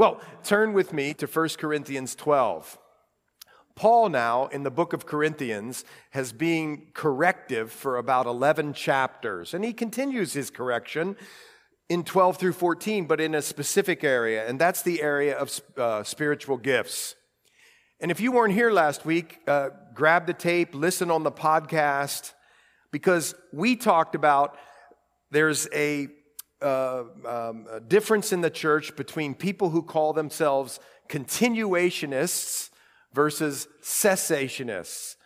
Well, turn with me to 1 Corinthians 12. Paul, now in the book of Corinthians, has been corrective for about 11 chapters, and he continues his correction in 12 through 14, but in a specific area, and that's the area of uh, spiritual gifts. And if you weren't here last week, uh, grab the tape, listen on the podcast, because we talked about there's a, uh, um, difference in the church between people who call themselves continuationists versus cessationists.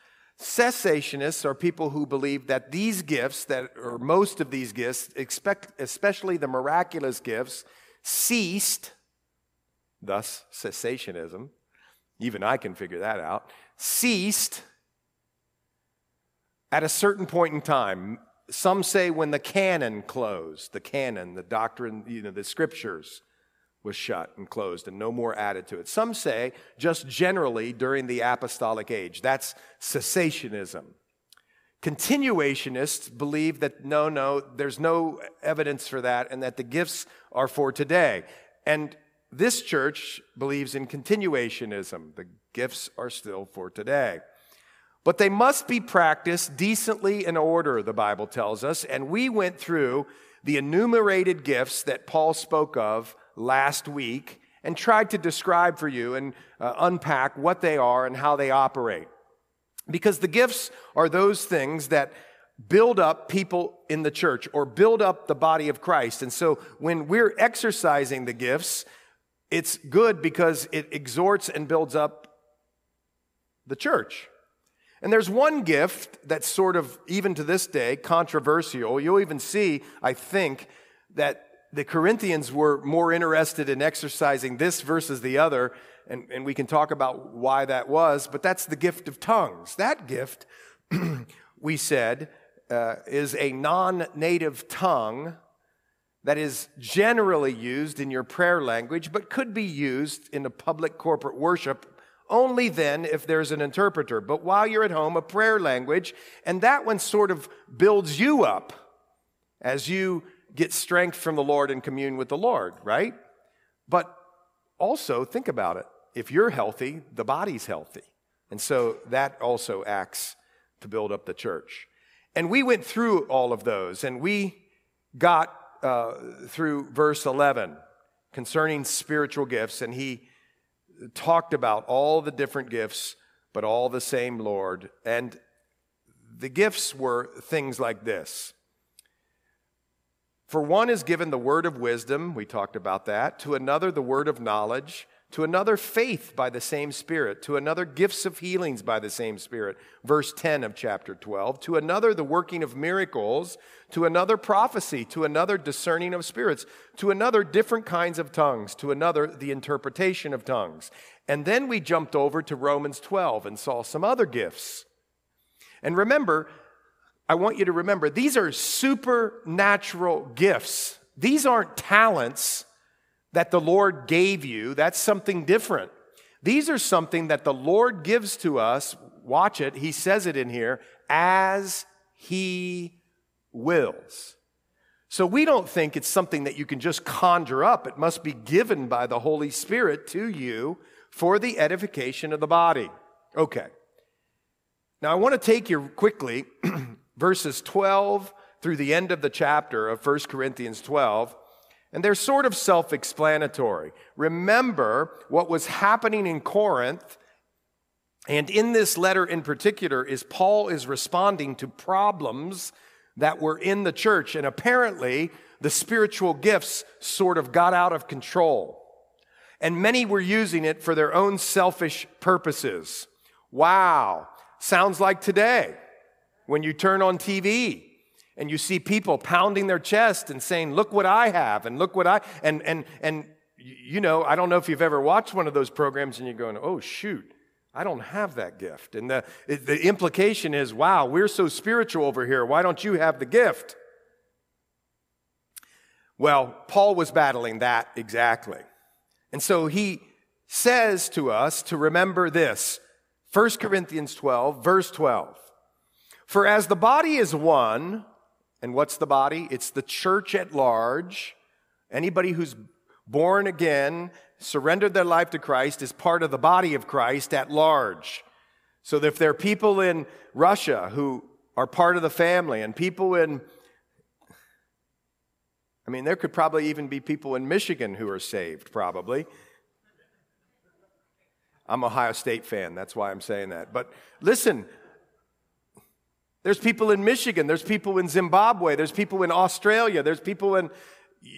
Cessationists are people who believe that these gifts, that or most of these gifts, expect, especially the miraculous gifts, ceased, thus cessationism. Even I can figure that out. Ceased at a certain point in time. Some say when the canon closed, the canon, the doctrine, you know, the scriptures was shut and closed and no more added to it. Some say just generally during the apostolic age. That's cessationism. Continuationists believe that no, no, there's no evidence for that and that the gifts are for today. And this church believes in continuationism. The gifts are still for today. But they must be practiced decently in order, the Bible tells us. And we went through the enumerated gifts that Paul spoke of last week and tried to describe for you and uh, unpack what they are and how they operate. Because the gifts are those things that build up people in the church or build up the body of Christ. And so when we're exercising the gifts, it's good because it exhorts and builds up the church. And there's one gift that's sort of, even to this day, controversial. You'll even see, I think, that the Corinthians were more interested in exercising this versus the other, and, and we can talk about why that was, but that's the gift of tongues. That gift, we said, uh, is a non native tongue that is generally used in your prayer language, but could be used in a public corporate worship only then if there's an interpreter. But while you're at home, a prayer language, and that one sort of builds you up as you get strength from the Lord and commune with the Lord, right? But also, think about it. If you're healthy, the body's healthy. And so that also acts to build up the church. And we went through all of those, and we got uh, through verse 11 concerning spiritual gifts, and he talked about all the different gifts, but all the same Lord. And the gifts were things like this. For one is given the word of wisdom, we talked about that, to another the word of knowledge, to another faith by the same Spirit, to another gifts of healings by the same Spirit, verse 10 of chapter 12, to another the working of miracles, to another prophecy, to another discerning of spirits, to another different kinds of tongues, to another the interpretation of tongues. And then we jumped over to Romans 12 and saw some other gifts. And remember, I want you to remember these are supernatural gifts. These aren't talents that the Lord gave you, that's something different. These are something that the Lord gives to us. Watch it, He says it in here, as He wills. So we don't think it's something that you can just conjure up. It must be given by the Holy Spirit to you for the edification of the body. Okay. Now I want to take you quickly verses 12 through the end of the chapter of 1 Corinthians 12. And they're sort of self explanatory. Remember what was happening in Corinth. And in this letter in particular, is Paul is responding to problems that were in the church. And apparently, the spiritual gifts sort of got out of control. And many were using it for their own selfish purposes. Wow. Sounds like today when you turn on TV and you see people pounding their chest and saying, Look what I have, and look what I, and, and, and, you know, I don't know if you've ever watched one of those programs and you're going, Oh, shoot, I don't have that gift. And the, the implication is, Wow, we're so spiritual over here. Why don't you have the gift? Well, Paul was battling that exactly. And so he says to us to remember this 1 Corinthians 12, verse 12. For as the body is one, and what's the body? It's the church at large. Anybody who's born again, surrendered their life to Christ is part of the body of Christ at large. So if there are people in Russia who are part of the family and people in I mean, there could probably even be people in Michigan who are saved, probably. I'm Ohio State fan, that's why I'm saying that. But listen, there's people in Michigan, there's people in Zimbabwe, there's people in Australia, there's people in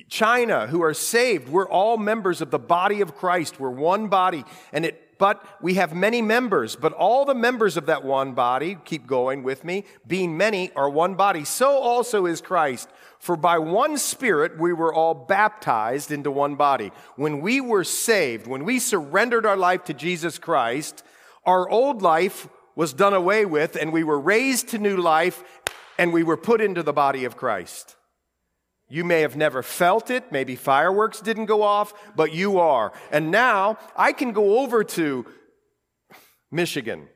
China who are saved. We're all members of the body of Christ. We're one body. And it but we have many members, but all the members of that one body, keep going with me, being many are one body. So also is Christ. For by one Spirit we were all baptized into one body. When we were saved, when we surrendered our life to Jesus Christ, our old life was done away with and we were raised to new life and we were put into the body of Christ. You may have never felt it. Maybe fireworks didn't go off, but you are. And now I can go over to Michigan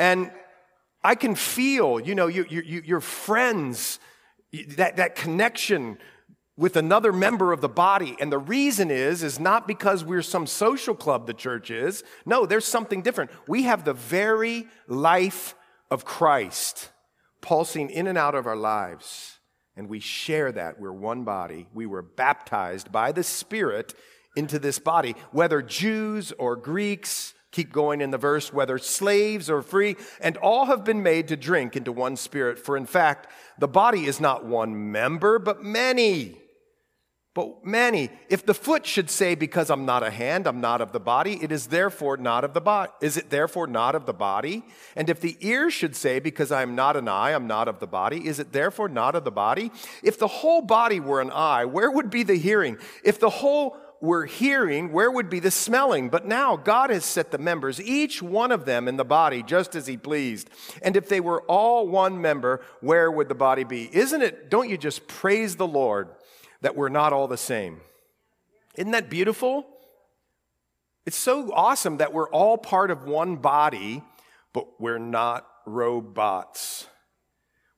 and I can feel, you know, you, you, your friends, that, that connection with another member of the body. And the reason is, is not because we're some social club the church is. No, there's something different. We have the very life of Christ pulsing in and out of our lives and we share that. We're one body. We were baptized by the Spirit into this body, whether Jews or Greeks, keep going in the verse, whether slaves or free, and all have been made to drink into one Spirit. For in fact, the body is not one member, but many but many, if the foot should say, Because I'm not a hand, I'm not of the body, it is therefore not of the body. Is it therefore not of the body? And if the ear should say, Because I am not an eye, I'm not of the body, is it therefore not of the body? If the whole body were an eye, where would be the hearing? If the whole were hearing, where would be the smelling? But now God has set the members, each one of them in the body, just as He pleased. And if they were all one member, where would the body be? Isn't it, don't you just praise the Lord? That we're not all the same. Isn't that beautiful? It's so awesome that we're all part of one body, but we're not robots.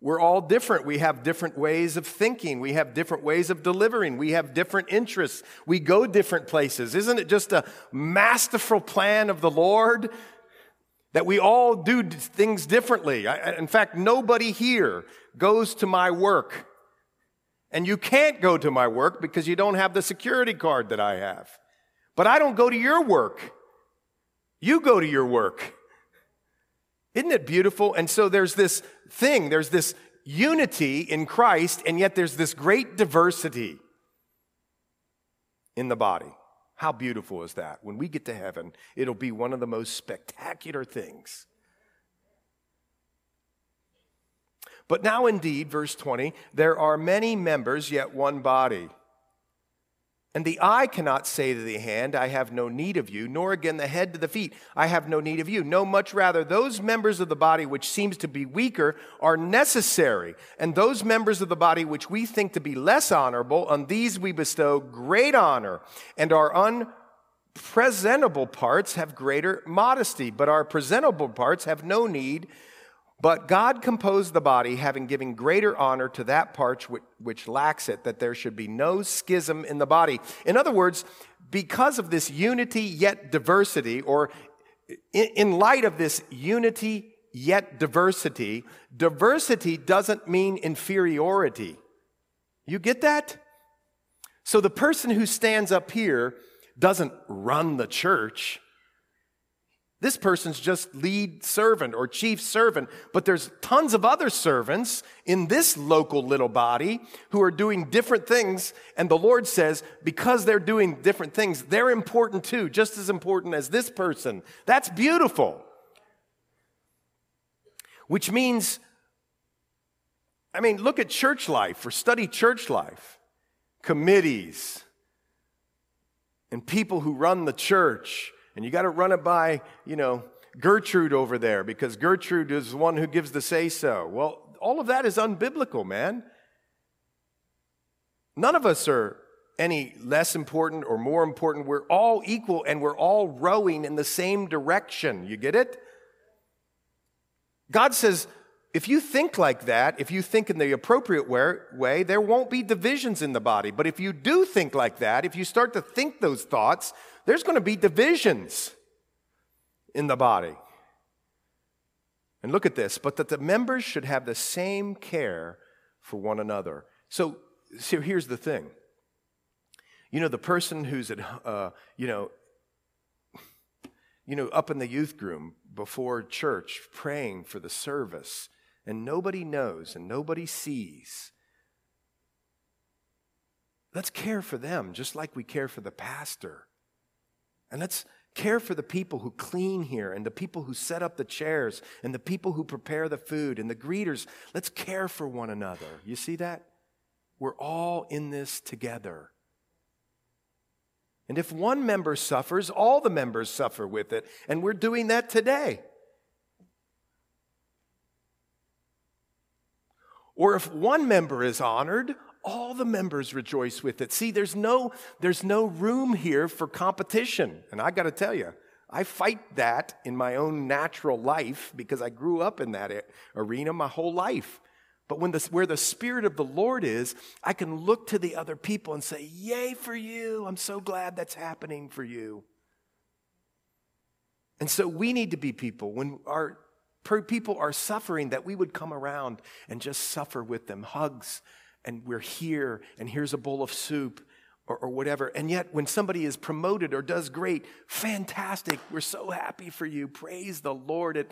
We're all different. We have different ways of thinking. We have different ways of delivering. We have different interests. We go different places. Isn't it just a masterful plan of the Lord that we all do things differently? I, in fact, nobody here goes to my work and you can't go to my work because you don't have the security card that I have. But I don't go to your work. You go to your work. Isn't it beautiful? And so there's this thing, there's this unity in Christ, and yet there's this great diversity in the body. How beautiful is that? When we get to heaven, it'll be one of the most spectacular things. But now, indeed, verse 20, there are many members, yet one body. And the eye cannot say to the hand, I have no need of you, nor again the head to the feet, I have no need of you. No, much rather, those members of the body which seems to be weaker are necessary, and those members of the body which we think to be less honorable, on these we bestow great honor, and our unpresentable parts have greater modesty, but our presentable parts have no need but God composed the body, having given greater honor to that part which, lacks it, that there should be no schism in the body. In other words, because of this unity yet diversity, or in light of this unity yet diversity, diversity doesn't mean inferiority. You get that? So the person who stands up here doesn't run the church. This person's just lead servant or chief servant, but there's tons of other servants in this local little body who are doing different things. And the Lord says, because they're doing different things, they're important too, just as important as this person. That's beautiful. Which means, I mean, look at church life or study church life, committees, and people who run the church and you got to run it by, you know, Gertrude over there because Gertrude is the one who gives the say so. Well, all of that is unbiblical, man. None of us are any less important or more important. We're all equal and we're all rowing in the same direction. You get it? God says, if you think like that, if you think in the appropriate way, there won't be divisions in the body. But if you do think like that, if you start to think those thoughts, there's going to be divisions in the body. And look at this, but that the members should have the same care for one another. So, so here's the thing. You know, the person who's at, uh, you know, you know, up in the youth room before church praying for the service, and nobody knows and nobody sees. Let's care for them just like we care for the pastor. And let's care for the people who clean here and the people who set up the chairs and the people who prepare the food and the greeters. Let's care for one another. You see that? We're all in this together. And if one member suffers, all the members suffer with it. And we're doing that today. Or if one member is honored, all the members rejoice with it. See, there's no, there's no room here for competition. And I got to tell you, I fight that in my own natural life because I grew up in that arena my whole life. But when the, where the Spirit of the Lord is, I can look to the other people and say, Yay for you. I'm so glad that's happening for you. And so we need to be people when our people are suffering that we would come around and just suffer with them. Hugs, and we're here, and here's a bowl of soup, or, or, whatever. And yet, when somebody is promoted or does great, fantastic. We're so happy for you. Praise the Lord. It,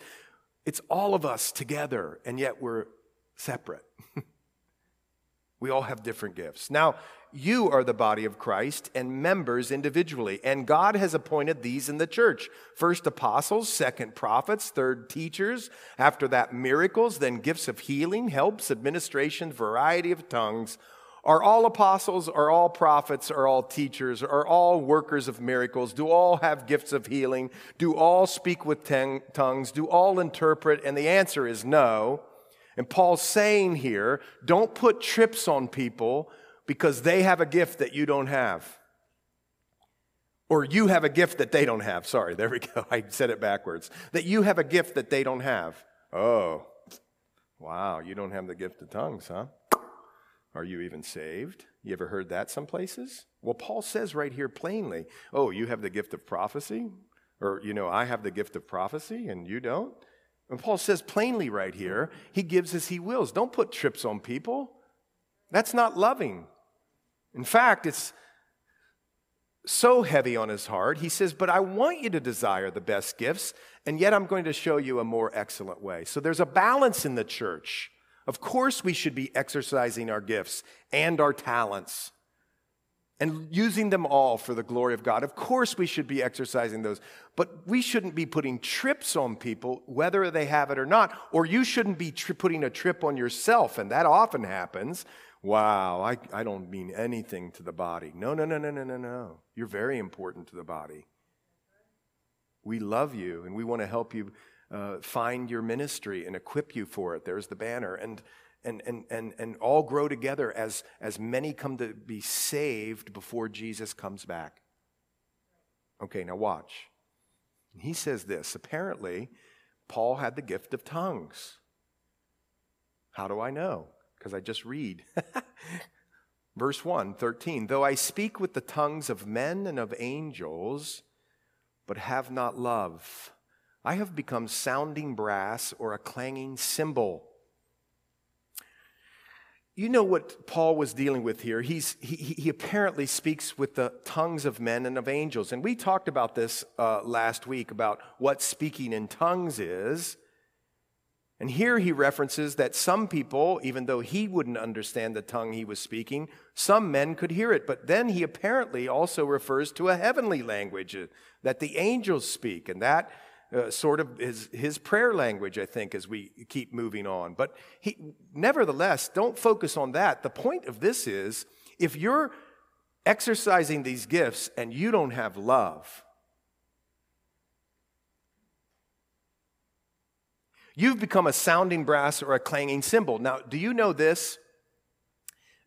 it's all of us together, and yet we're separate. we all have different gifts. Now, you are the body of Christ and members individually, and God has appointed these in the church. First apostles, second prophets, third teachers, after that miracles, then gifts of healing, helps, administration, variety of tongues. Are all apostles, are all prophets, are all teachers, are all workers of miracles? Do all have gifts of healing? Do all speak with tongues? Do all interpret? And the answer is no. And Paul's saying here, don't put trips on people because they have a gift that you don't have. Or you have a gift that they don't have. Sorry, there we go. I said it backwards. That you have a gift that they don't have. Oh, wow, you don't have the gift of tongues, huh? Are you even saved? You ever heard that some places? Well, Paul says right here plainly, oh, you have the gift of prophecy? Or, you know, I have the gift of prophecy and you don't? And Paul says plainly right here, he gives as he wills. Don't put trips on people. That's not loving. In fact, it's so heavy on his heart. He says, But I want you to desire the best gifts, and yet I'm going to show you a more excellent way. So there's a balance in the church. Of course, we should be exercising our gifts and our talents and using them all for the glory of God. Of course, we should be exercising those, but we shouldn't be putting trips on people, whether they have it or not, or you shouldn't be tri- putting a trip on yourself, and that often happens wow, I, I don't mean anything to the body. No, no, no, no, no, no, no. You're very important to the body. We love you and we want to help you uh, find your ministry and equip you for it. There's the banner. And, and, and, and, and all grow together as, as many come to be saved before Jesus comes back. Okay, now watch. He says this apparently, Paul had the gift of tongues. How do I know? Because I just read. Verse 1, 13. Though I speak with the tongues of men and of angels, but have not love, I have become sounding brass or a clanging cymbal. You know what Paul was dealing with here. He's, he, he apparently speaks with the tongues of men and of angels. And we talked about this uh, last week about what speaking in tongues is. And here he references that some people, even though he wouldn't understand the tongue he was speaking, some men could hear it. But then he apparently also refers to a heavenly language uh, that the angels speak. And that uh, sort of is his prayer language, I think, as we keep moving on. But he, nevertheless, don't focus on that. The point of this is if you're exercising these gifts and you don't have love, You've become a sounding brass or a clanging cymbal. Now, do you know this?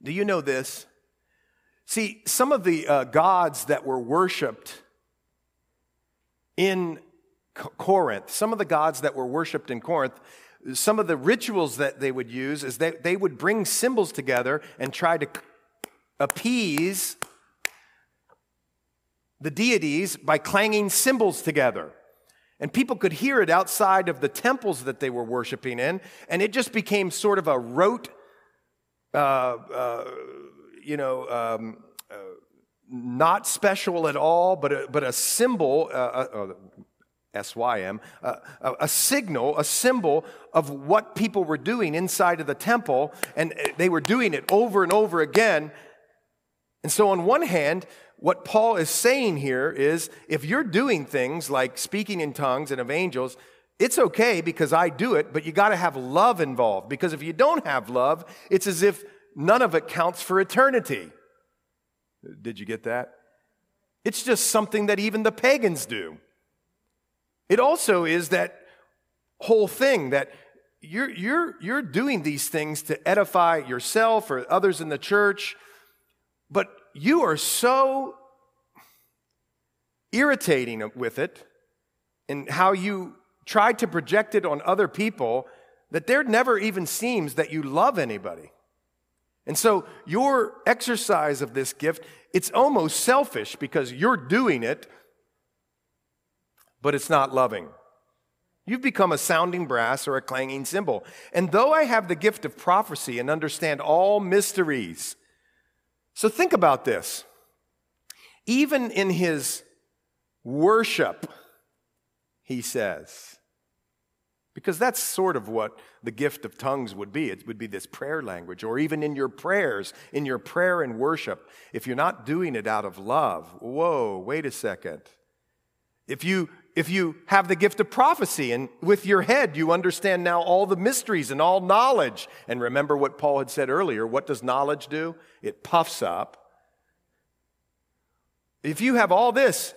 Do you know this? See, some of the uh, gods that were worshiped in Corinth, some of the gods that were worshiped in Corinth, some of the rituals that they would use is that they would bring cymbals together and try to appease the deities by clanging cymbals together. And people could hear it outside of the temples that they were worshiping in, and it just became sort of a rote, uh, uh, you know, um, uh, not special at all, but a, but a symbol, uh, uh, uh, S-Y-M, a signal, a symbol of what people were doing inside of the temple, and they were doing it over and over again. And so, on one hand, what Paul is saying here is if you're doing things like speaking in tongues and of angels, it's okay because I do it, but you got to have love involved. Because if you don't have love, it's as if none of it counts for eternity. Did you get that? It's just something that even the pagans do. It also is that whole thing that you're, you're, you're doing these things to edify yourself or others in the church, but you are so irritating with it and how you try to project it on other people that there never even seems that you love anybody. And so your exercise of this gift, it's almost selfish because you're doing it, but it's not loving. You've become a sounding brass or a clanging cymbal. And though I have the gift of prophecy and understand all mysteries, so think about this. Even in his worship, he says, because that's sort of what the gift of tongues would be. It would be this prayer language, or even in your prayers, in your prayer and worship. If you're not doing it out of love, whoa, wait a second. If you if you have the gift of prophecy and with your head you understand now all the mysteries and all knowledge. And remember what Paul had said earlier what does knowledge do? It puffs up. If you have all this,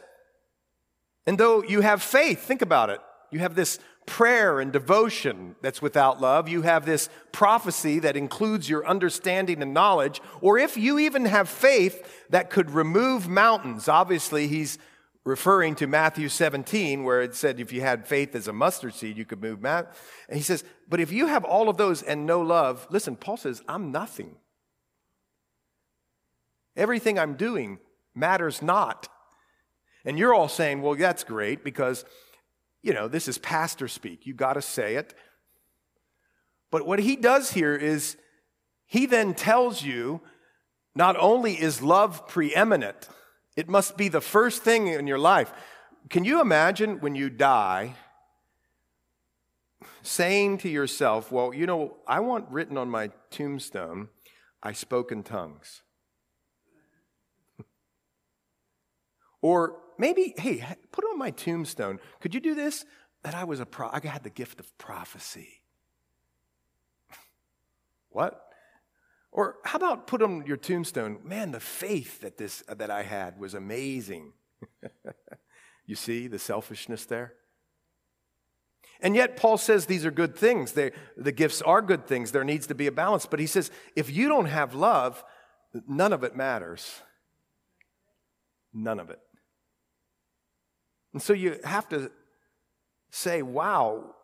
and though you have faith, think about it. You have this prayer and devotion that's without love. You have this prophecy that includes your understanding and knowledge. Or if you even have faith that could remove mountains, obviously, he's referring to Matthew 17, where it said if you had faith as a mustard seed, you could move mountains. And he says, but if you have all of those and no love, listen, Paul says, I'm nothing. Everything I'm doing matters not. And you're all saying, well, that's great because, you know, this is pastor speak. You've got to say it. But what he does here is he then tells you not only is love preeminent, it must be the first thing in your life. Can you imagine when you die saying to yourself, Well, you know, I want written on my tombstone, I spoke in tongues? or maybe, hey, put on my tombstone. Could you do this? That I was a pro, I had the gift of prophecy. what? Or how about put on your tombstone, man, the faith that this that I had was amazing. you see the selfishness there? And yet, Paul says these are good things. They, the gifts are good things. There needs to be a balance. But he says, if you don't have love, none of it matters. None of it. And so you have to say, wow,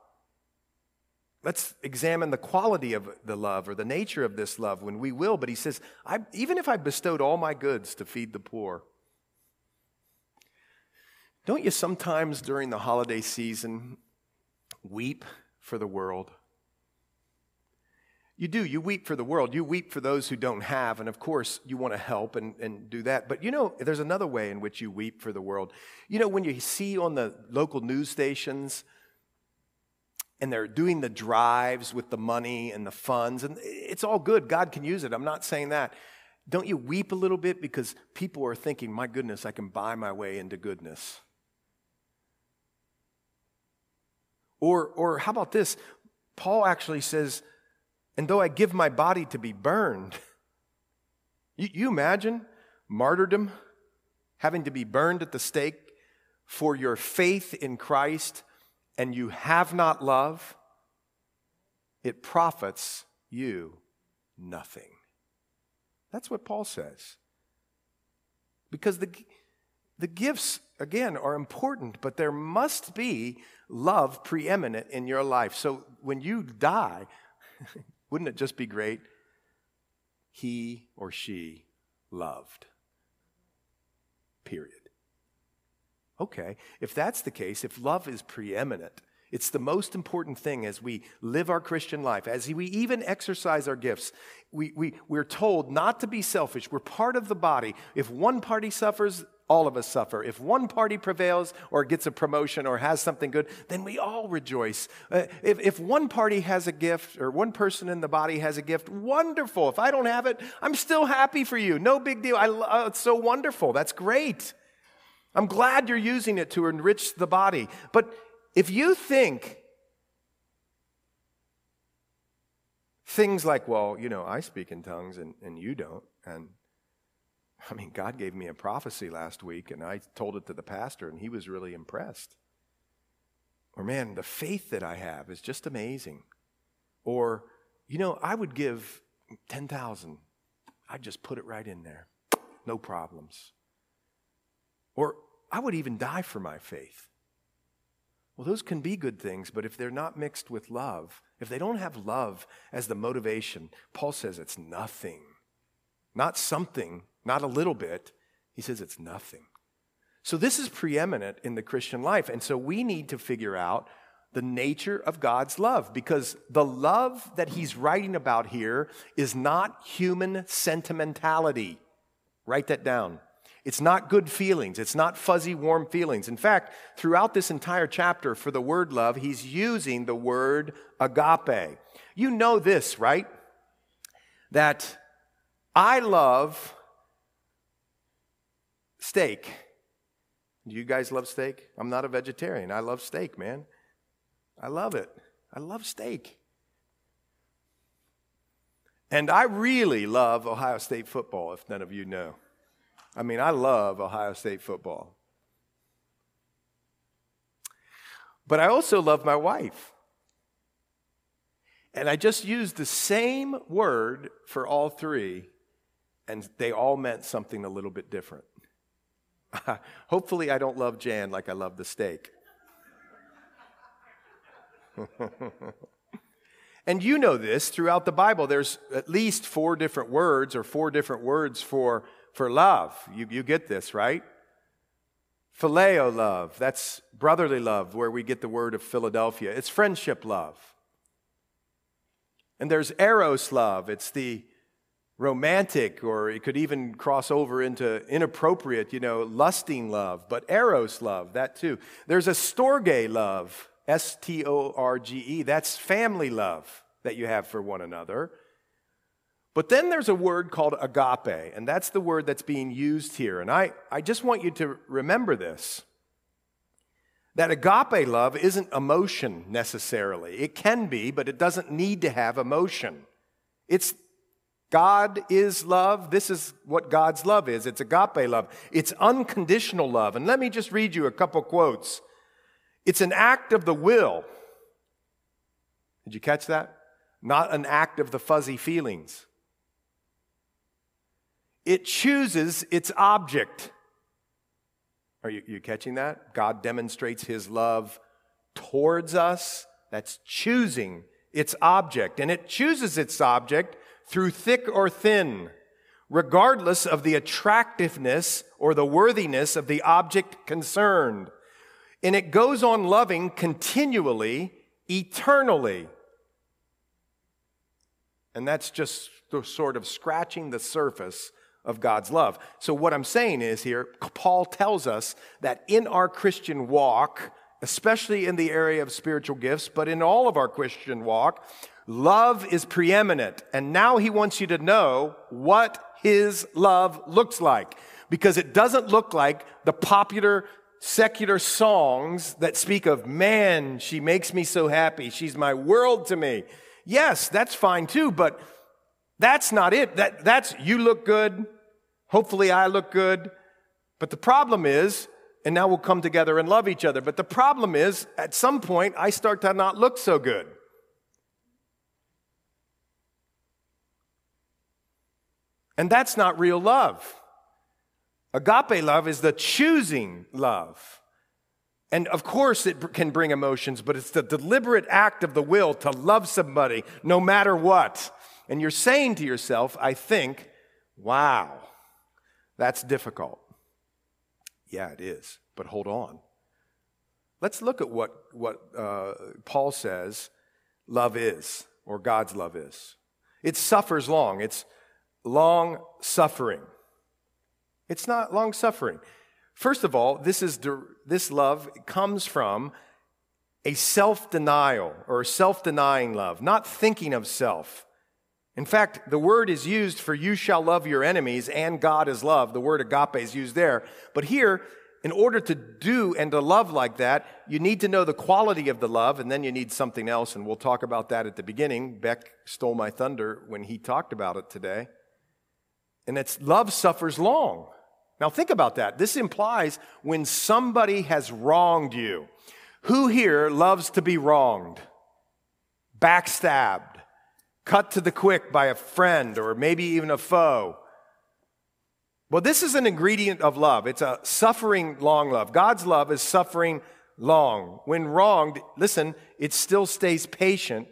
Let's examine the quality of the love or the nature of this love when we will. But he says, I, even if I bestowed all my goods to feed the poor, don't you sometimes during the holiday season weep for the world? You do. You weep for the world. You weep for those who don't have. And of course, you want to help and, and do that. But you know, there's another way in which you weep for the world. You know, when you see on the local news stations, and they're doing the drives with the money and the funds, and it's all good. God can use it. I'm not saying that. Don't you weep a little bit because people are thinking, my goodness, I can buy my way into goodness? Or, or how about this? Paul actually says, and though I give my body to be burned, you, you imagine martyrdom, having to be burned at the stake for your faith in Christ and you have not love, it profits you nothing. That's what Paul says. Because the, the gifts again, are important, but there must be love preeminent in your life. So when you die, wouldn't it just be great? He or she loved. Period. Okay, if that's the case, if love is preeminent, it's the most important thing as we live our Christian life, as we even exercise our gifts. We, we, we're told not to be selfish. We're part of the body. If one party suffers, all of us suffer. If one party prevails or gets a promotion or has something good, then we all rejoice. Uh, if, if one party has a gift or one person in the body has a gift, wonderful. If I don't have it, I'm still happy for you. No big deal. I, uh, it's so wonderful. That's great. I'm glad you're using it to enrich the body. But if you think things like, well, you know, I speak in tongues and, and you don't, and I mean, God gave me a prophecy last week and I told it to the pastor and he was really impressed. Or, man, the faith that I have is just amazing. Or, you know, I would give 10,000. I'd just put it right in there. No problems. Or, I would even die for my faith. Well, those can be good things, but if they're not mixed with love, if they don't have love as the motivation, Paul says it's nothing. Not something, not a little bit. He says it's nothing. So this is preeminent in the Christian life. And so we need to figure out the nature of God's love because the love that he's writing about here is not human sentimentality. Write that down. It's not good feelings. It's not fuzzy, warm feelings. In fact, throughout this entire chapter, for the word love, he's using the word agape. You know this, right? That I love steak. Do you guys love steak? I'm not a vegetarian. I love steak, man. I love it. I love steak. And I really love Ohio State football, if none of you know. I mean, I love Ohio State football. But I also love my wife. And I just used the same word for all three, and they all meant something a little bit different. Hopefully, I don't love Jan like I love the steak. and you know this throughout the Bible, there's at least four different words or four different words for for love. You, you get this, right? Phileo love, that's brotherly love, where we get the word of Philadelphia. It's friendship love. And there's eros love, it's the romantic, or it could even cross over into inappropriate, you know, lusting love, but eros love, that too. There's a storge love, S T O R G E, that's family love that you have for one another. But then there's a word called agape, and that's the word that's being used here. And I, I just want you to remember this that agape love isn't emotion necessarily. It can be, but it doesn't need to have emotion. It's God is love. This is what God's love is. It's agape love. It's unconditional love. And let me just read you a couple quotes. It's an act of the will. Did you catch that? Not an act of the fuzzy feelings. It chooses its object. Are you, you catching that? God demonstrates his love towards us. That's choosing its object. And it chooses its object through thick or thin, regardless of the attractiveness or the worthiness of the object concerned. And it goes on loving continually, eternally. And that's just sort of scratching the surface of God's love. So, what I'm saying is here, Paul tells us that in our Christian walk, especially in the area of spiritual gifts, but in all of our Christian walk, love is preeminent. And now he wants you to know what his love looks like. Because it doesn't look like the popular secular songs that speak of, man, she makes me so happy. She's my world to me. Yes, that's fine too, but that's not it. That, that's, you look good, Hopefully, I look good. But the problem is, and now we'll come together and love each other. But the problem is, at some point, I start to not look so good. And that's not real love. Agape love is the choosing love. And of course, it can bring emotions, but it's the deliberate act of the will to love somebody no matter what. And you're saying to yourself, I think, wow, that's difficult. Yeah, it is, but hold on. Let's look at what, what uh, Paul says love is, or God's love is. It suffers long, it's long suffering. It's not long suffering. First of all, this, is, this love comes from a self denial or self denying love, not thinking of self. In fact, the word is used for you shall love your enemies and God is love. The word agape is used there. But here, in order to do and to love like that, you need to know the quality of the love, and then you need something else, and we'll talk about that at the beginning. Beck stole my thunder when he talked about it today. And it's love suffers long. Now, think about that. This implies when somebody has wronged you. Who here loves to be wronged, backstabbed, cut to the quick by a friend or maybe even a foe? Well, this is an ingredient of love. It's a suffering long love. God's love is suffering long. When wronged, listen, it still stays patient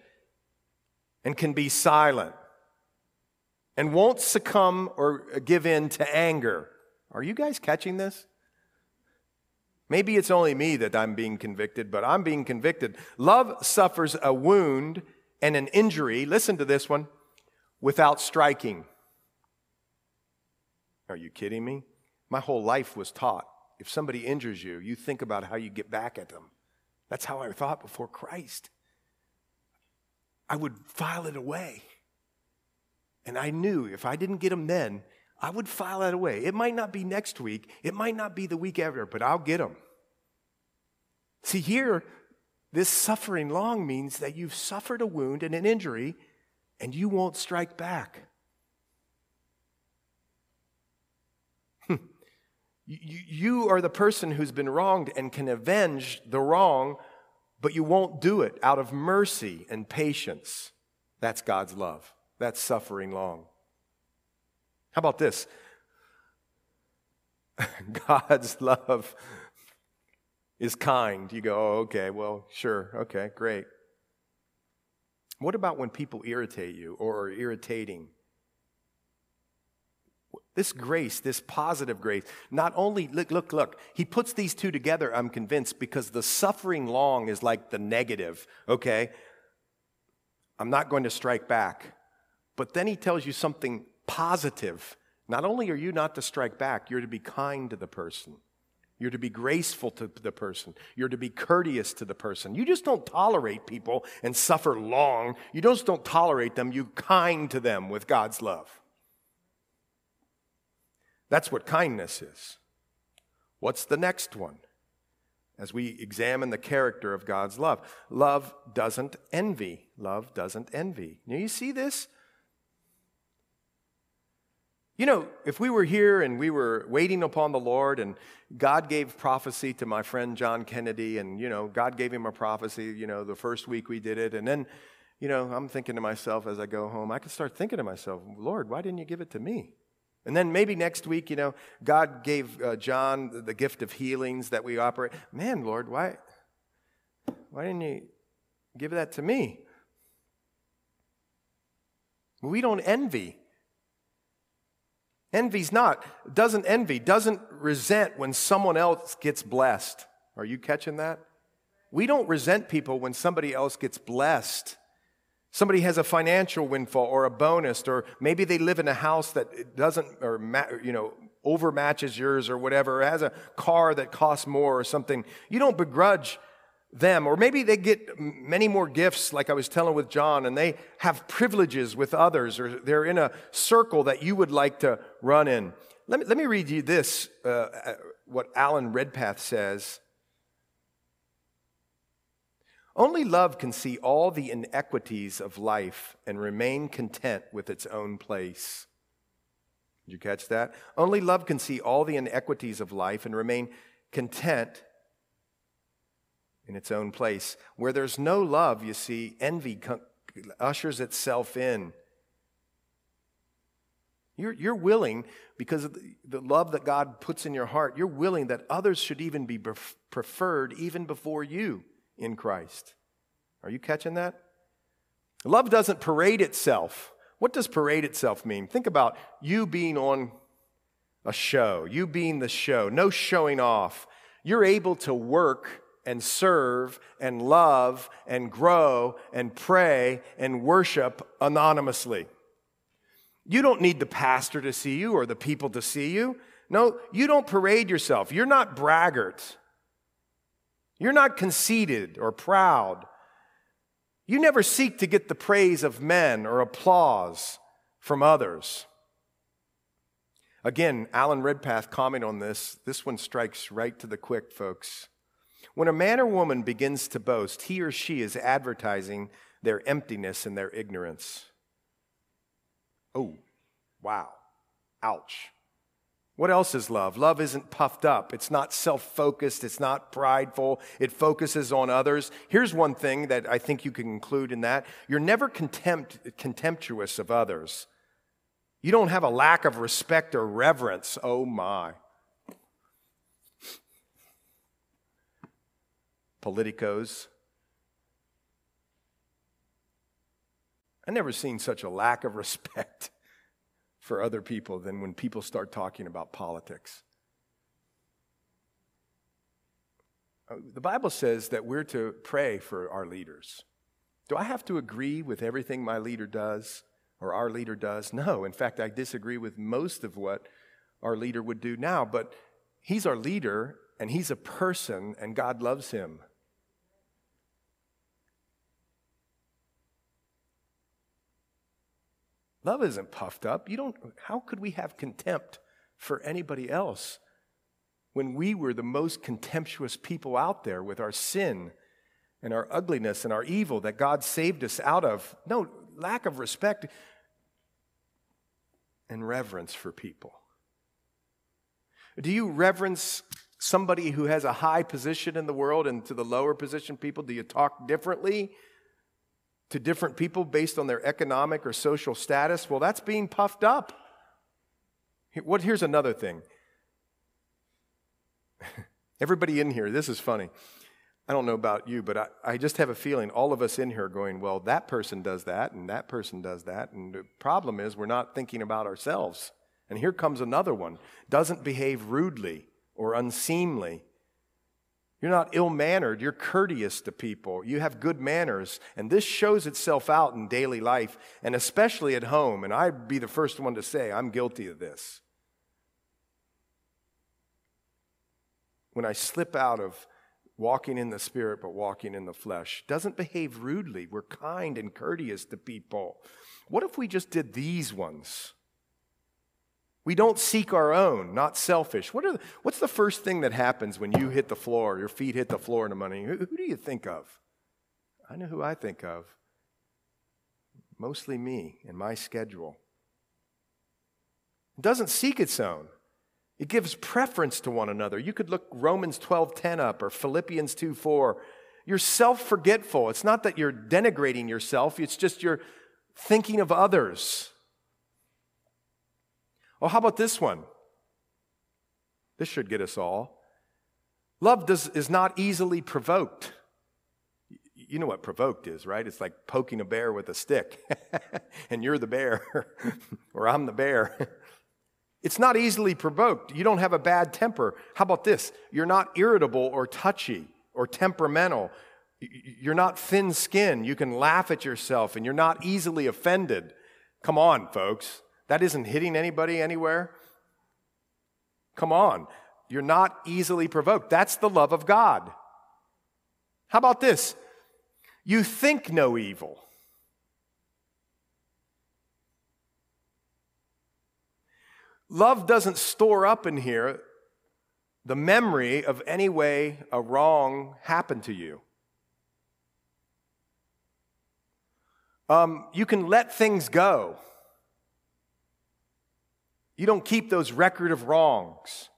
and can be silent and won't succumb or give in to anger. Are you guys catching this? Maybe it's only me that I'm being convicted, but I'm being convicted. Love suffers a wound and an injury, listen to this one, without striking. Are you kidding me? My whole life was taught if somebody injures you, you think about how you get back at them. That's how I thought before Christ. I would file it away. And I knew if I didn't get them then, I would file that away. It might not be next week, it might not be the week after, but I'll get them. See, here, this suffering long means that you've suffered a wound and an injury, and you won't strike back. Hmm. You are the person who's been wronged and can avenge the wrong, but you won't do it out of mercy and patience. That's God's love. That's suffering long. How about this? God's love is kind. You go, oh, okay, well, sure, okay, great. What about when people irritate you or are irritating? This grace, this positive grace, not only, look, look, look, he puts these two together, I'm convinced, because the suffering long is like the negative, okay? I'm not going to strike back. But then he tells you something positive. Not only are you not to strike back, you're to be kind to the person. You're to be graceful to the person. You're to be courteous to the person. You just don't tolerate people and suffer long. You just don't tolerate them. You kind to them with God's love. That's what kindness is. What's the next one? As we examine the character of God's love, love doesn't envy. Love doesn't envy. Now, you see this? You know, if we were here and we were waiting upon the Lord and God gave prophecy to my friend John Kennedy and, you know, God gave him a prophecy, you know, the first week we did it. And then, you know, I'm thinking to myself as I go home, I could start thinking to myself, Lord, why didn't you give it to me? And then maybe next week, you know, God gave uh, John the gift of healings that we operate. Man, Lord, why, why didn't you give that to me? We don't envy. Envy's not, doesn't envy, doesn't resent when someone else gets blessed. Are you catching that? We don't resent people when somebody else gets blessed. Somebody has a financial windfall or a bonus, or maybe they live in a house that doesn't, or you know, overmatches yours or whatever, or has a car that costs more or something. You don't begrudge them. Or maybe they get many more gifts, like I was telling with John, and they have privileges with others, or they're in a circle that you would like to run in. Let me, let me read you this uh, uh what Alan Redpath says. Only love can see all the inequities of life and remain content with its own place. Did you catch that? Only love can see all the inequities of life and remain content in its own place. Where there's no love, you see, envy ushers itself in. You're, you're willing, because of the, the love that God puts in your heart, you're willing that others should even be preferred even before you in Christ. Are you catching that? Love doesn't parade itself. What does parade itself mean? Think about you being on a show, you being the show, no showing off. You're able to work and serve and love and grow and pray and worship anonymously. You don't need the pastor to see you or the people to see you. No, you don't parade yourself. You're not braggart. You're not conceited or proud. You never seek to get the praise of men or applause from others. Again, Alan Redpath comment on this. This one strikes right to the quick, folks. When a man or woman begins to boast, he or she is advertising their emptiness and their ignorance. Oh, wow. Ouch. What else is love? Love isn't puffed up. It's not self focused. It's not prideful. It focuses on others. Here's one thing that I think you can include in that you're never contempt, contemptuous of others. You don't have a lack of respect or reverence. Oh my. Politicos. I never seen such a lack of respect for other people than when people start talking about politics. Uh, the Bible says that we're to pray for our leaders. Do I have to agree with everything my leader does or our leader does? No. In fact, I disagree with most of what our leader would do now, but he's our leader and he's a person and God loves him. Love isn't puffed up. You don't, how could we have contempt for anybody else when we were the most contemptuous people out there with our sin and our ugliness and our evil that God saved us out of? No, lack of respect and reverence for people. Do you reverence somebody who has a high position in the world and to the lower position people? Do you talk differently? To different people based on their economic or social status, well, that's being puffed up. What, here's another thing. Everybody in here, this is funny. I don't know about you, but I, I just have a feeling all of us in here going, well, that person does that, and that person does that. And the problem is we're not thinking about ourselves. And here comes another one doesn't behave rudely or unseemly you're not ill mannered. You're courteous to people. You have good manners. And this shows itself out in daily life and especially at home. And I'd be the first one to say, I'm guilty of this. When I slip out of walking in the spirit but walking in the flesh, doesn't behave rudely. We're kind and courteous to people. What if we just did these ones? We don't seek our own, not selfish. What the, what's the first thing that happens when you hit the floor, your feet hit the floor in the money? Who, who do you think of? I know who I think of. Mostly me and my schedule. It doesn't seek its own. It gives preference to one another. You could look Romans 12:10 up or Philippians 2:4. You're self-forgetful. It's not that you're denigrating yourself, it's just you're thinking of others. Oh, how about this one? This should get us all. Love does, is not easily provoked. You know what provoked is, right? It's like poking a bear with a stick, and you're the bear, or I'm the bear. It's not easily provoked. You don't have a bad temper. How about this? You're not irritable or touchy or temperamental. You're not thin skinned. You can laugh at yourself and you're not easily offended. Come on, folks. That isn't hitting anybody anywhere. Come on. You're not easily provoked. That's the love of God. How about this? You think no evil. Love doesn't store up in here the memory of any way a wrong happened to you. Um, you can let things go. You don't keep those record of wrongs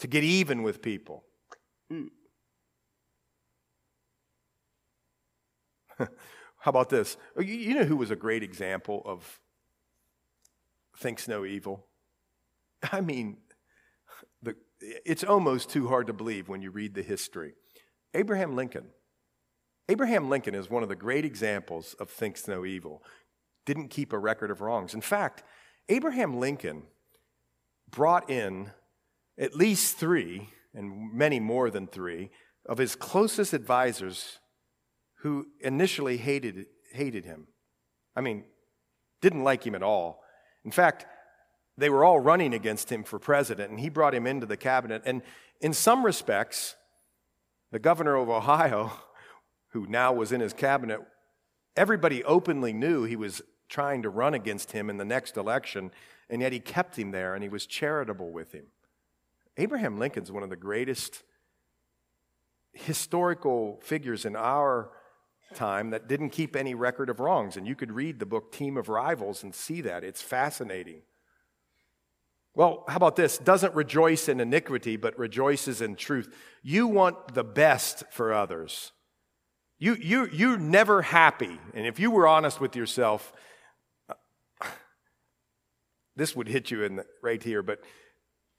to get even with people. How about this? Oh, you know who was a great example of thinks no evil. I mean, the, it's almost too hard to believe when you read the history. Abraham Lincoln. Abraham Lincoln is one of the great examples of thinks no evil. Didn't keep a record of wrongs. In fact, Abraham Lincoln brought in at least three, and many more than three, of his closest advisors who initially hated, hated him. I mean, didn't like him at all. In fact, they were all running against him for president, and he brought him into the cabinet. And in some respects, the governor of Ohio, who now was in his cabinet, everybody openly knew he was trying to run against him in the next election, and yet he kept him there and he was charitable with him. Abraham Lincoln's one of the greatest historical figures in our time that didn't keep any record of wrongs. And you could read the book Team of Rivals and see that. It's fascinating. Well, how about this? Doesn't rejoice in iniquity, but rejoices in truth. You want the best for others. You, you, you're never happy. And if you were honest with yourself, this would hit you in the, right here, but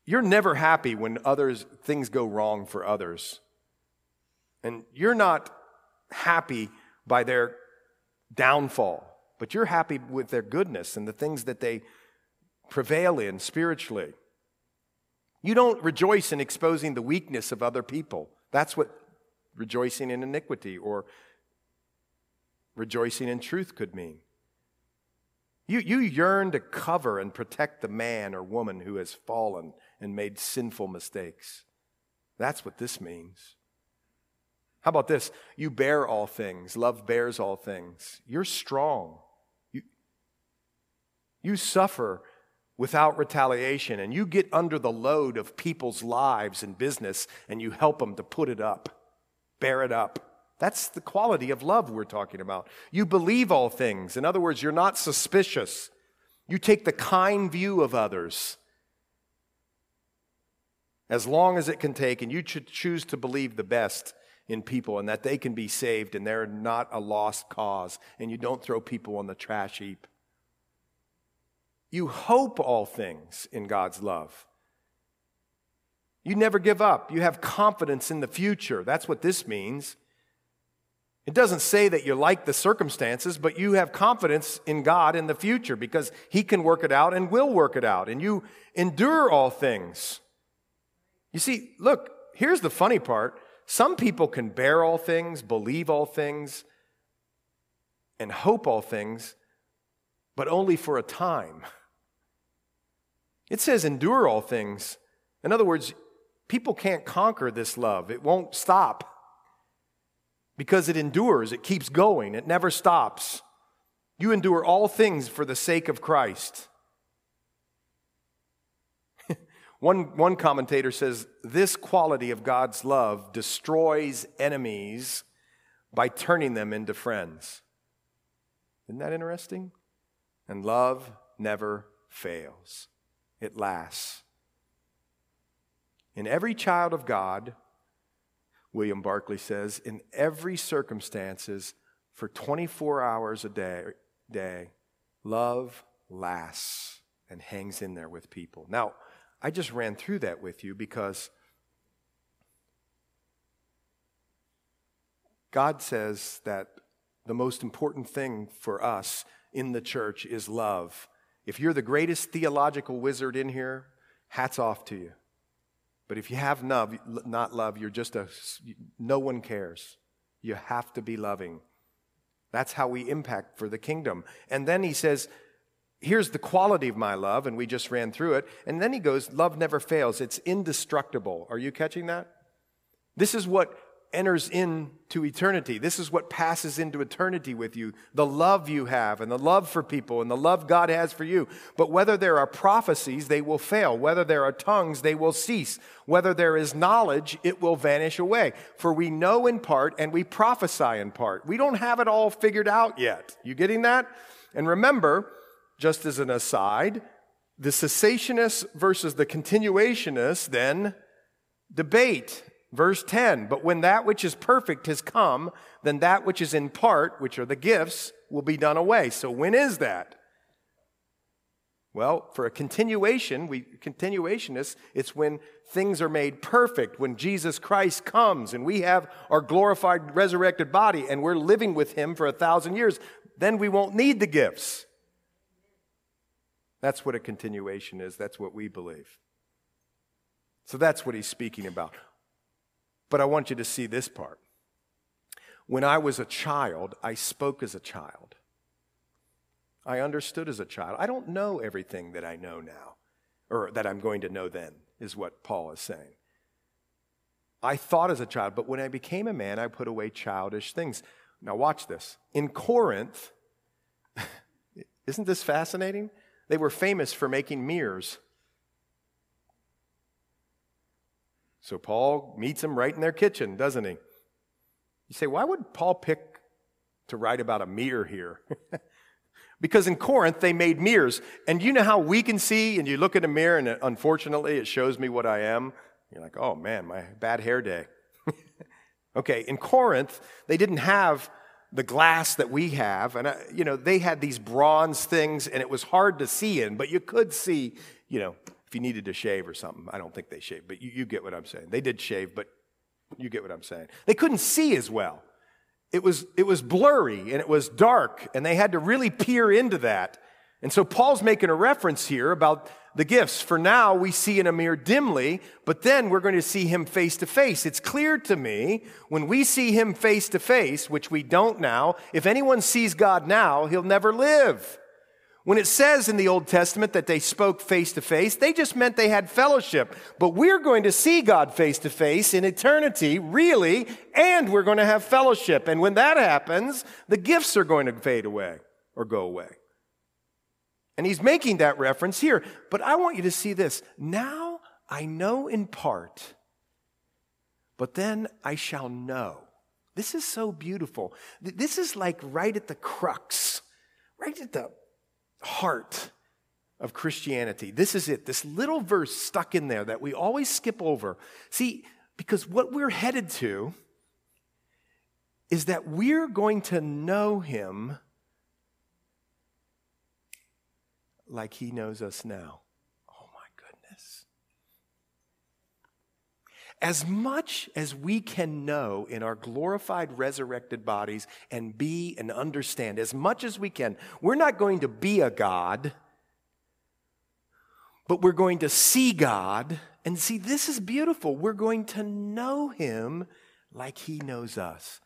you're never happy when others things go wrong for others. And you're not happy by their downfall, but you're happy with their goodness and the things that they prevail in spiritually. You don't rejoice in exposing the weakness of other people. That's what rejoicing in iniquity or rejoicing in truth could mean. You, you yearn to cover and protect the man or woman who has fallen and made sinful mistakes. That's what this means. How about this? You bear all things. Love bears all things. You're strong. You, you suffer without retaliation, and you get under the load of people's lives and business, and you help them to put it up, bear it up. That's the quality of love we're talking about. You believe all things. In other words, you're not suspicious. You take the kind view of others as long as it can take, and you should choose to believe the best in people and that they can be saved and they're not a lost cause and you don't throw people on the trash heap. You hope all things in God's love. You never give up. You have confidence in the future. That's what this means. It doesn't say that you like the circumstances, but you have confidence in God in the future because He can work it out and will work it out. And you endure all things. You see, look, here's the funny part some people can bear all things, believe all things, and hope all things, but only for a time. It says endure all things. In other words, people can't conquer this love, it won't stop because it endures, it keeps going, it never stops. You endure all things for the sake of Christ. One, one commentator says this quality of God's love destroys enemies by turning them into friends. Isn't that interesting? And love never fails, it lasts. In every child of God, William Barclay says, in every circumstances, for 24 hours a day, day love lasts and hangs in there with people. Now, I just ran through that with you because God says that the most important thing for us in the church is love. If you're the greatest theological wizard in here, hats off to you. But if you have love, not love, you're just a, no one cares. You have to be loving. That's how we impact for the kingdom. And then he says, here's the quality of my love, and we just ran through it. And then he goes, Love never fails, it's indestructible. Are you catching that? This is what enters into eternity. This is what passes into eternity with you the love you have, and the love for people, and the love God has for you. But whether there are prophecies, they will fail. Whether there are tongues, they will cease. Whether there is knowledge, it will vanish away. For we know in part and we prophesy in part. We don't have it all figured out yet. You getting that? And remember, just as an aside, the cessationists versus the continuationists then debate. Verse 10 But when that which is perfect has come, then that which is in part, which are the gifts, will be done away. So when is that? Well, for a continuation, we continuationists, it's when things are made perfect, when Jesus Christ comes and we have our glorified resurrected body and we're living with him for a thousand years, then we won't need the gifts. That's what a continuation is. That's what we believe. So that's what he's speaking about. But I want you to see this part. When I was a child, I spoke as a child. I understood as a child. I don't know everything that I know now, or that I'm going to know then, is what Paul is saying. I thought as a child, but when I became a man, I put away childish things. Now, watch this. In Corinth, isn't this fascinating? They were famous for making mirrors. So Paul meets them right in their kitchen, doesn't he? You say, why would Paul pick to write about a mirror here? Because in Corinth, they made mirrors. And you know how we can see, and you look at a mirror, and unfortunately, it shows me what I am? You're like, oh man, my bad hair day. okay, in Corinth, they didn't have the glass that we have. And, uh, you know, they had these bronze things, and it was hard to see in, but you could see, you know, if you needed to shave or something. I don't think they shaved, but you, you get what I'm saying. They did shave, but you get what I'm saying. They couldn't see as well it was, it was blurry and it was dark, and they had to really peer into that. And so Paul's making a reference here about the gifts. For now, we see in a mirror dimly, but then we're going to see him face to face. It's clear to me when we see him face to face, which we don't now, if anyone sees God now, he'll never live. When it says in the Old Testament that they spoke face to face, they just meant they had fellowship. But we're going to see God face to face in eternity, really, and we're going to have fellowship. And when that happens, the gifts are going to fade away or go away. And he's making that reference here. But I want you to see this. Now I know in part, but then I shall know. This is so beautiful. This is like right at the crux, right at the heart of Christianity. This is it, this little verse stuck in there that we always skip over. See, because what we're headed to is that we're going to know Him like He knows us now. Oh my goodness. As much as we can know in our glorified, resurrected bodies and be and understand, as much as we can, we're not going to be a God, but we're going to see God. And see, this is beautiful. We're going to know Him like He knows us.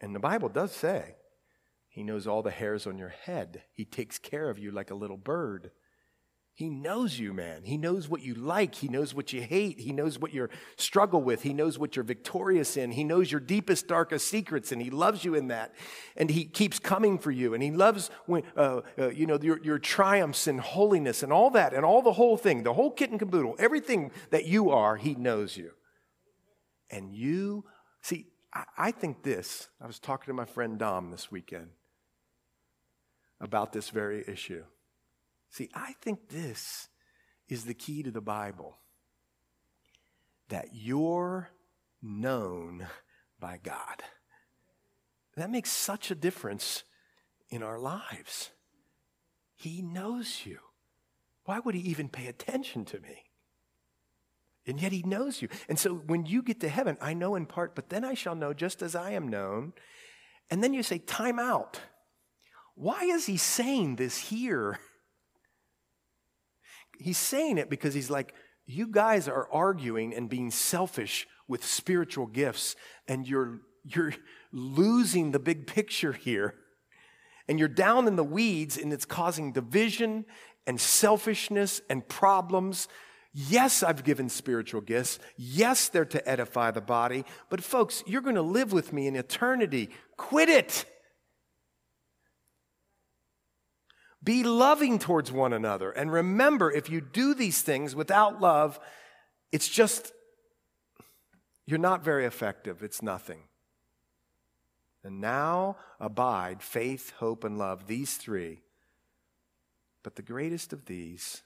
And the Bible does say, He knows all the hairs on your head, He takes care of you like a little bird. He knows you, man. He knows what you like. He knows what you hate. He knows what you struggle with. He knows what you're victorious in. He knows your deepest, darkest secrets, and He loves you in that. And He keeps coming for you. And He loves when, uh, uh, you know, your, your triumphs and holiness and all that and all the whole thing, the whole kit and caboodle, everything that you are, He knows you. And you, see, I, I think this, I was talking to my friend Dom this weekend about this very issue. See, I think this is the key to the Bible that you're known by God. That makes such a difference in our lives. He knows you. Why would he even pay attention to me? And yet he knows you. And so when you get to heaven, I know in part, but then I shall know just as I am known. And then you say, time out. Why is he saying this here? He's saying it because he's like, you guys are arguing and being selfish with spiritual gifts, and you're, you're losing the big picture here. And you're down in the weeds, and it's causing division and selfishness and problems. Yes, I've given spiritual gifts. Yes, they're to edify the body. But, folks, you're going to live with me in eternity. Quit it. Be loving towards one another. And remember, if you do these things without love, it's just, you're not very effective. It's nothing. And now abide faith, hope, and love, these three. But the greatest of these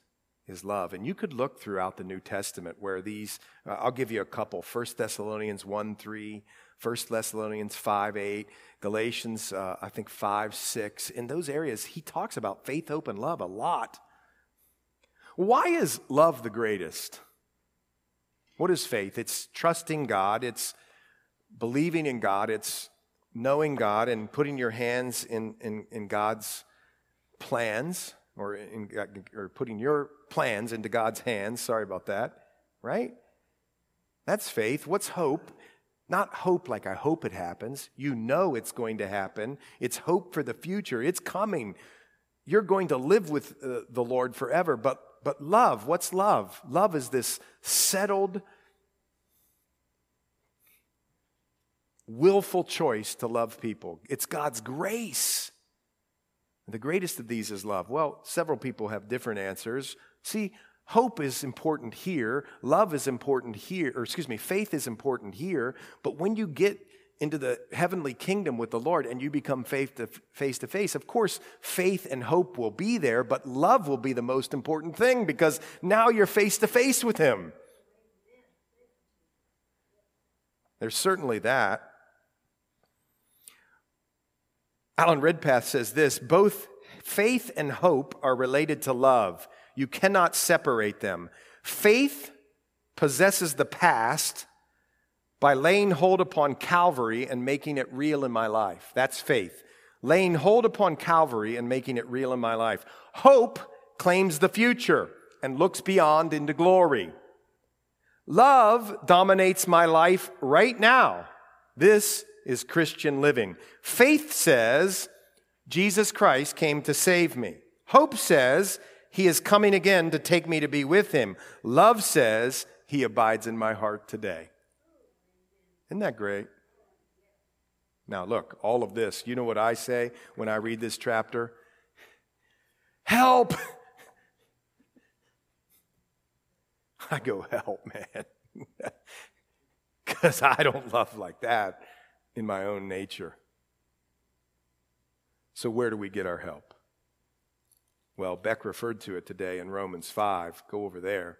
is love. And you could look throughout the New Testament where these, uh, I'll give you a couple 1 Thessalonians 1 3, 1 Thessalonians 5 8, Galatians, uh, I think 5 6. In those areas, he talks about faith, hope, and love a lot. Why is love the greatest? What is faith? It's trusting God, it's believing in God, it's knowing God and putting your hands in, in, in God's plans or, in, or putting your plans into God's hands. Sorry about that, right? That's faith. What's hope? Not hope like I hope it happens. You know it's going to happen. It's hope for the future. It's coming. You're going to live with uh, the Lord forever. But, but love, what's love? Love is this settled, willful choice to love people. It's God's grace. The greatest of these is love. Well, several people have different answers. See, hope is important here, love is important here, or excuse me, faith is important here, but when you get into the heavenly kingdom with the Lord and you become faith to face to face, of course, faith and hope will be there, but love will be the most important thing because now you're face to face with Him. There's certainly that. Alan Redpath says this both faith and hope are related to love. You cannot separate them. Faith possesses the past by laying hold upon Calvary and making it real in my life. That's faith. Laying hold upon Calvary and making it real in my life. Hope claims the future and looks beyond into glory. Love dominates my life right now. This is Christian living. Faith says, Jesus Christ came to save me. Hope says, he is coming again to take me to be with him. Love says, he abides in my heart today. Isn't that great? Now, look, all of this, you know what I say when I read this chapter? Help! I go, help, man. Because I don't love like that in my own nature. So, where do we get our help? Well, Beck referred to it today in Romans 5. Go over there.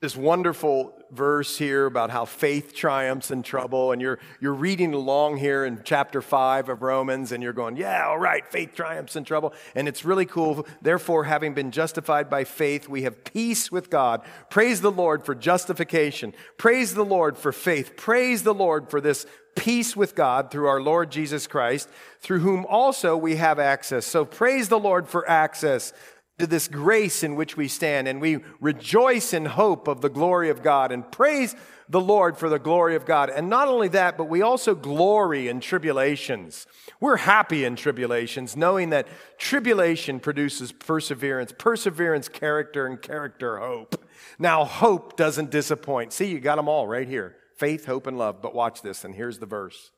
this wonderful verse here about how faith triumphs in trouble. And you're, you're reading along here in chapter 5 of Romans, and you're going, Yeah, all right, faith triumphs in trouble. And it's really cool. Therefore, having been justified by faith, we have peace with God. Praise the Lord for justification. Praise the Lord for faith. Praise the Lord for this peace with God through our Lord Jesus Christ, through whom also we have access. So praise the Lord for access to this grace in which we stand, and we rejoice in hope of the glory of God and praise the Lord for the glory of God. And not only that, but we also glory in tribulations. We're happy in tribulations, knowing that tribulation produces perseverance, perseverance, character, and character, hope. Now, hope doesn't disappoint. See, you got them all right here faith, hope, and love. But watch this, and here's the verse.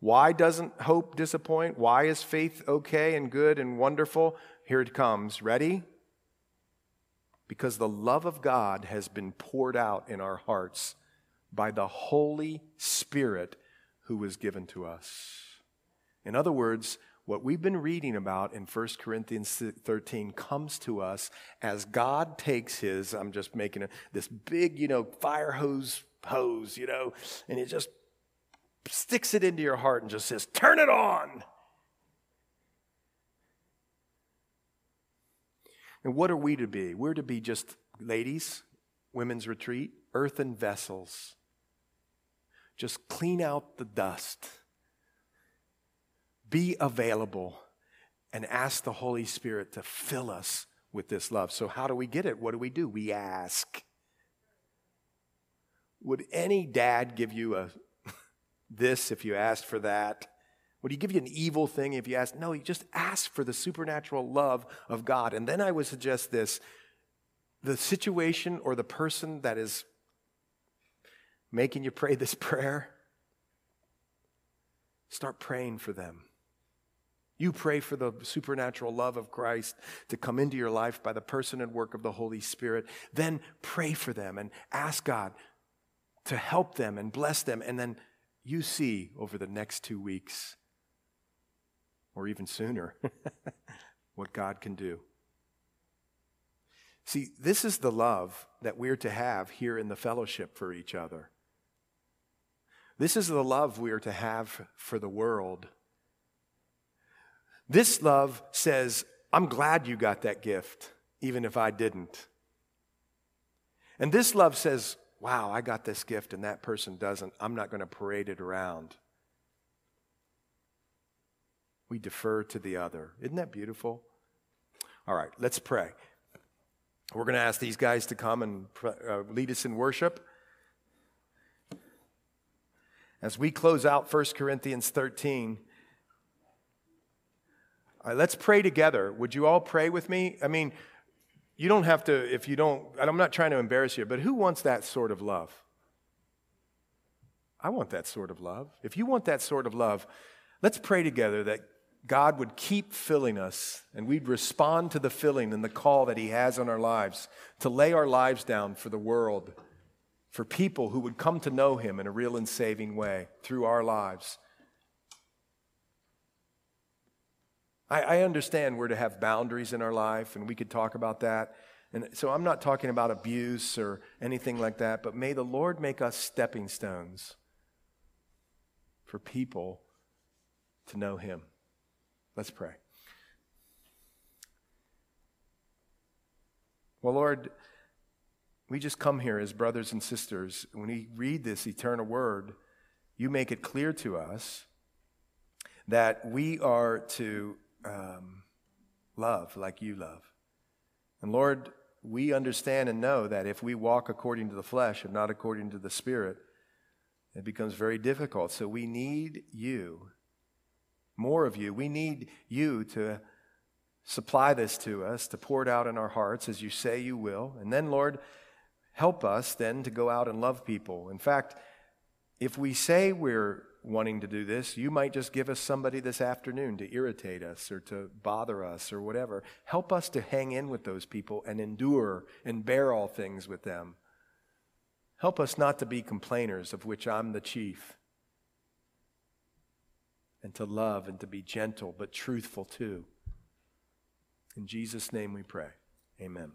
Why doesn't hope disappoint? Why is faith okay and good and wonderful? Here it comes. Ready? Because the love of God has been poured out in our hearts by the Holy Spirit who was given to us. In other words, what we've been reading about in 1 Corinthians 13 comes to us as God takes his, I'm just making a, this big, you know, fire hose hose, you know, and he just sticks it into your heart and just says, Turn it on. And what are we to be? We're to be just ladies, women's retreat, earthen vessels. Just clean out the dust. Be available and ask the Holy Spirit to fill us with this love. So, how do we get it? What do we do? We ask. Would any dad give you a this if you asked for that? Would he give you an evil thing if you ask? No, he just ask for the supernatural love of God. And then I would suggest this the situation or the person that is making you pray this prayer, start praying for them. You pray for the supernatural love of Christ to come into your life by the person and work of the Holy Spirit. Then pray for them and ask God to help them and bless them. And then you see over the next two weeks or even sooner, what God can do. See, this is the love that we're to have here in the fellowship for each other. This is the love we are to have for the world. This love says, I'm glad you got that gift, even if I didn't. And this love says, wow, I got this gift and that person doesn't. I'm not going to parade it around. We defer to the other. Isn't that beautiful? All right, let's pray. We're going to ask these guys to come and uh, lead us in worship. As we close out 1 Corinthians 13, all right, let's pray together. Would you all pray with me? I mean, you don't have to, if you don't, I'm not trying to embarrass you, but who wants that sort of love? I want that sort of love. If you want that sort of love, let's pray together that God would keep filling us and we'd respond to the filling and the call that He has on our lives to lay our lives down for the world, for people who would come to know Him in a real and saving way through our lives. I, I understand we're to have boundaries in our life, and we could talk about that. And so I'm not talking about abuse or anything like that, but may the Lord make us stepping stones for people to know Him. Let's pray. Well, Lord, we just come here as brothers and sisters. When we read this eternal word, you make it clear to us that we are to um, love like you love. And Lord, we understand and know that if we walk according to the flesh and not according to the Spirit, it becomes very difficult. So we need you, more of you. We need you to supply this to us, to pour it out in our hearts as you say you will. And then, Lord, help us then to go out and love people. In fact, if we say we're wanting to do this, you might just give us somebody this afternoon to irritate us or to bother us or whatever. Help us to hang in with those people and endure and bear all things with them. Help us not to be complainers, of which I'm the chief, and to love and to be gentle but truthful too. In Jesus' name we pray. Amen.